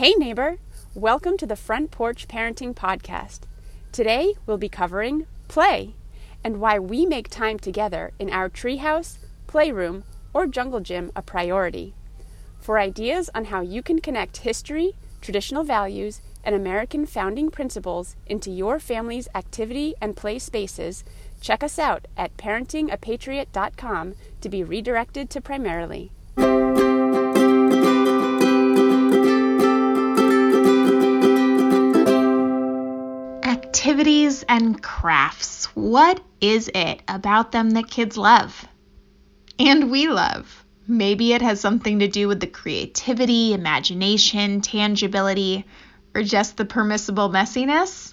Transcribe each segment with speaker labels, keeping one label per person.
Speaker 1: Hey, neighbor! Welcome to the Front Porch Parenting Podcast. Today we'll be covering play and why we make time together in our treehouse, playroom, or jungle gym a priority. For ideas on how you can connect history, traditional values, and American founding principles into your family's activity and play spaces, check us out at parentingapatriot.com to be redirected to Primerrily.
Speaker 2: Activities and crafts. What is it about them that kids love? And we love. Maybe it has something to do with the creativity, imagination, tangibility, or just the permissible messiness.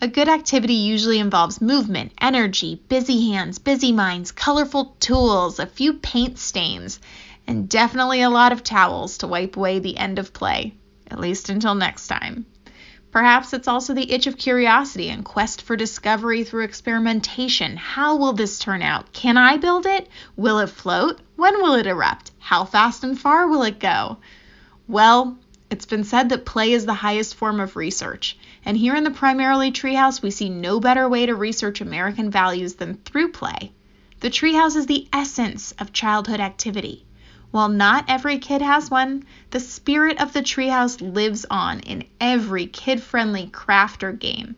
Speaker 2: A good activity usually involves movement, energy, busy hands, busy minds, colorful tools, a few paint stains, and definitely a lot of towels to wipe away the end of play, at least until next time. Perhaps it's also the itch of curiosity and quest for discovery through experimentation. How will this turn out? Can I build it? Will it float? When will it erupt? How fast and far will it go? Well, it's been said that play is the highest form of research, and here in the Primerrily Treehouse, we see no better way to research American values than through play. The treehouse is the essence of childhood activity. While not every kid has one, the spirit of the treehouse lives on in every kid friendly craft or game.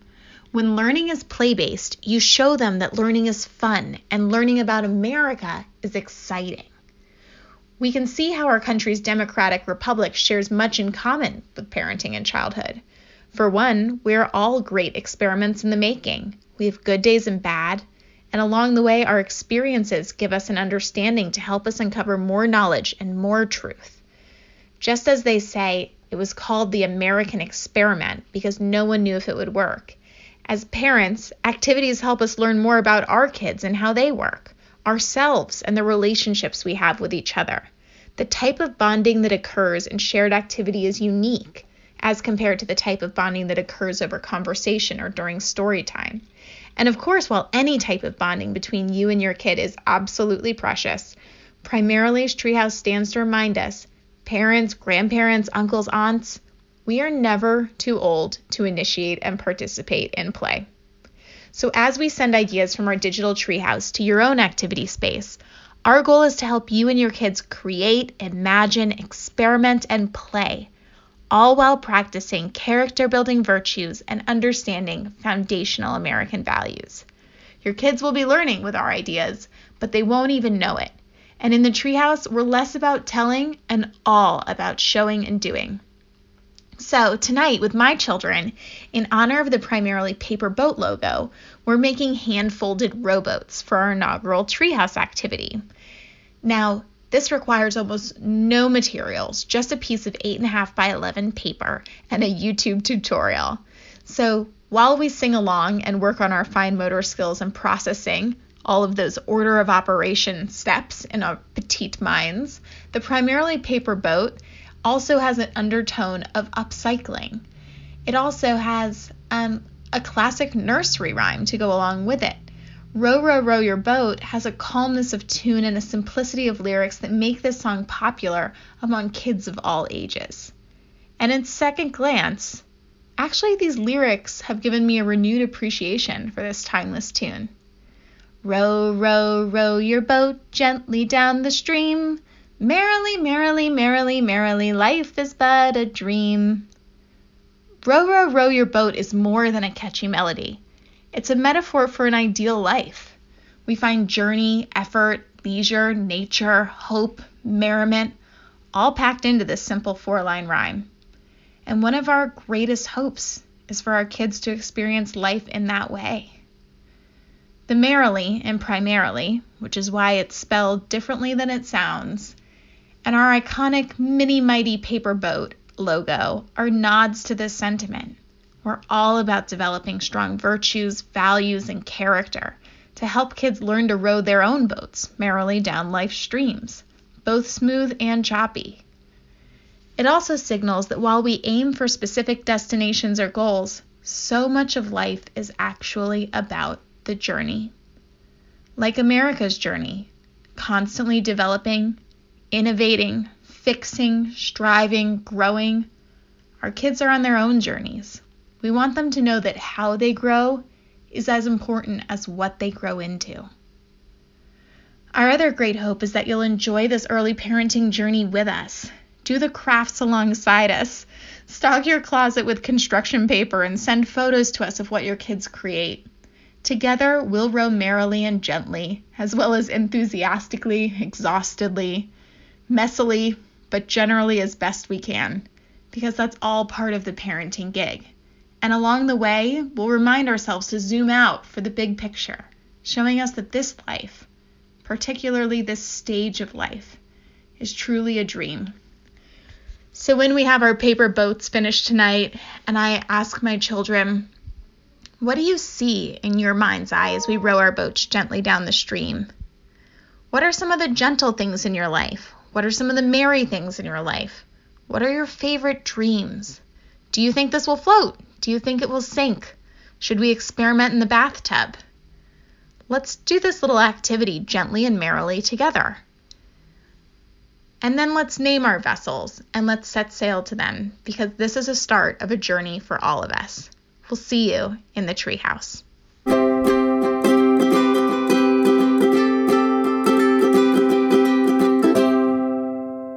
Speaker 2: When learning is play based, you show them that learning is fun and learning about America is exciting. We can see how our country's democratic republic shares much in common with parenting and childhood. For one, we're all great experiments in the making. We have good days and bad, and along the way, our experiences give us an understanding to help us uncover more knowledge and more truth. Just as they say, it was called the American experiment because no one knew if it would work. As parents, activities help us learn more about our kids and how they work, ourselves, and the relationships we have with each other. The type of bonding that occurs in shared activity is unique as compared to the type of bonding that occurs over conversation or during story time. And of course, while any type of bonding between you and your kid is absolutely precious, Primerrily's Treehouse stands to remind us parents, grandparents, uncles, aunts we are never too old to initiate and participate in play. So, as we send ideas from our digital treehouse to your own activity space, our goal is to help you and your kids create, imagine, experiment, and play all while practicing character building virtues and understanding foundational American values. Your kids will be learning with our ideas, but they won't even know it. And in the treehouse, we're less about telling and all about showing and doing. So, tonight with my children, in honor of the Primerrily paper boat logo, we're making hand folded rowboats for our inaugural treehouse activity. Now, this requires almost no materials, just a piece of 8.5 by 11 paper and a YouTube tutorial. So while we sing along and work on our fine motor skills and processing all of those order of operation steps in our petite minds, the Primerrily paper boat also has an undertone of upcycling. It also has um, a classic nursery rhyme to go along with it. Row, Row, Row Your Boat has a calmness of tune and a simplicity of lyrics that make this song popular among kids of all ages. And in second glance, actually, these lyrics have given me a renewed appreciation for this timeless tune. Row, row, row your boat gently down the stream. Merrily, merrily, merrily, merrily, life is but a dream. Row, row, row your boat is more than a catchy melody. It's a metaphor for an ideal life. We find journey, effort, leisure, nature, hope, merriment, all packed into this simple four line rhyme. And one of our greatest hopes is for our kids to experience life in that way. The merrily and Primerrily, which is why it's spelled differently than it sounds, and our iconic mini mighty paper boat logo are nods to this sentiment. We're all about developing strong virtues, values, and character to help kids learn to row their own boats merrily down life's streams, both smooth and choppy. It also signals that while we aim for specific destinations or goals, so much of life is actually about the journey. Like America's journey, constantly developing, innovating, fixing, striving, growing, Our kids are on their own journeys. We want them to know that how they grow is as important as what they grow into. Our other great hope is that you'll enjoy this early parenting journey with us. Do the crafts alongside us. Stock your closet with construction paper and send photos to us of what your kids create. Together, we'll row merrily and gently, as well as enthusiastically, exhaustedly, messily, but generally as best we can, because that's all part of the parenting gig. And along the way, we'll remind ourselves to zoom out for the big picture, showing us that this life, particularly this stage of life, is truly a dream. So when we have our paper boats finished tonight, and I ask my children, what do you see in your mind's eye as we row our boats gently down the stream? What are some of the gentle things in your life? What are some of the merry things in your life? What are your favorite dreams? Do you think this will float? Do you think it will sink? Should we experiment in the bathtub? Let's do this little activity gently and merrily together. And then let's name our vessels and let's set sail to them because this is a start of a journey for all of us. We'll see you in the treehouse.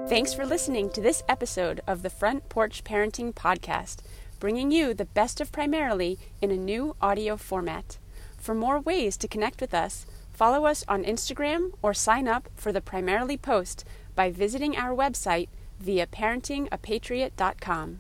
Speaker 1: Thanks for listening to this episode of the Front Porch Parenting Podcast, bringing you the best of Primerrily in a new audio format. For more ways to connect with us, follow us on Instagram or sign up for the Primerrily Post by visiting our website via parentingapatriot.com.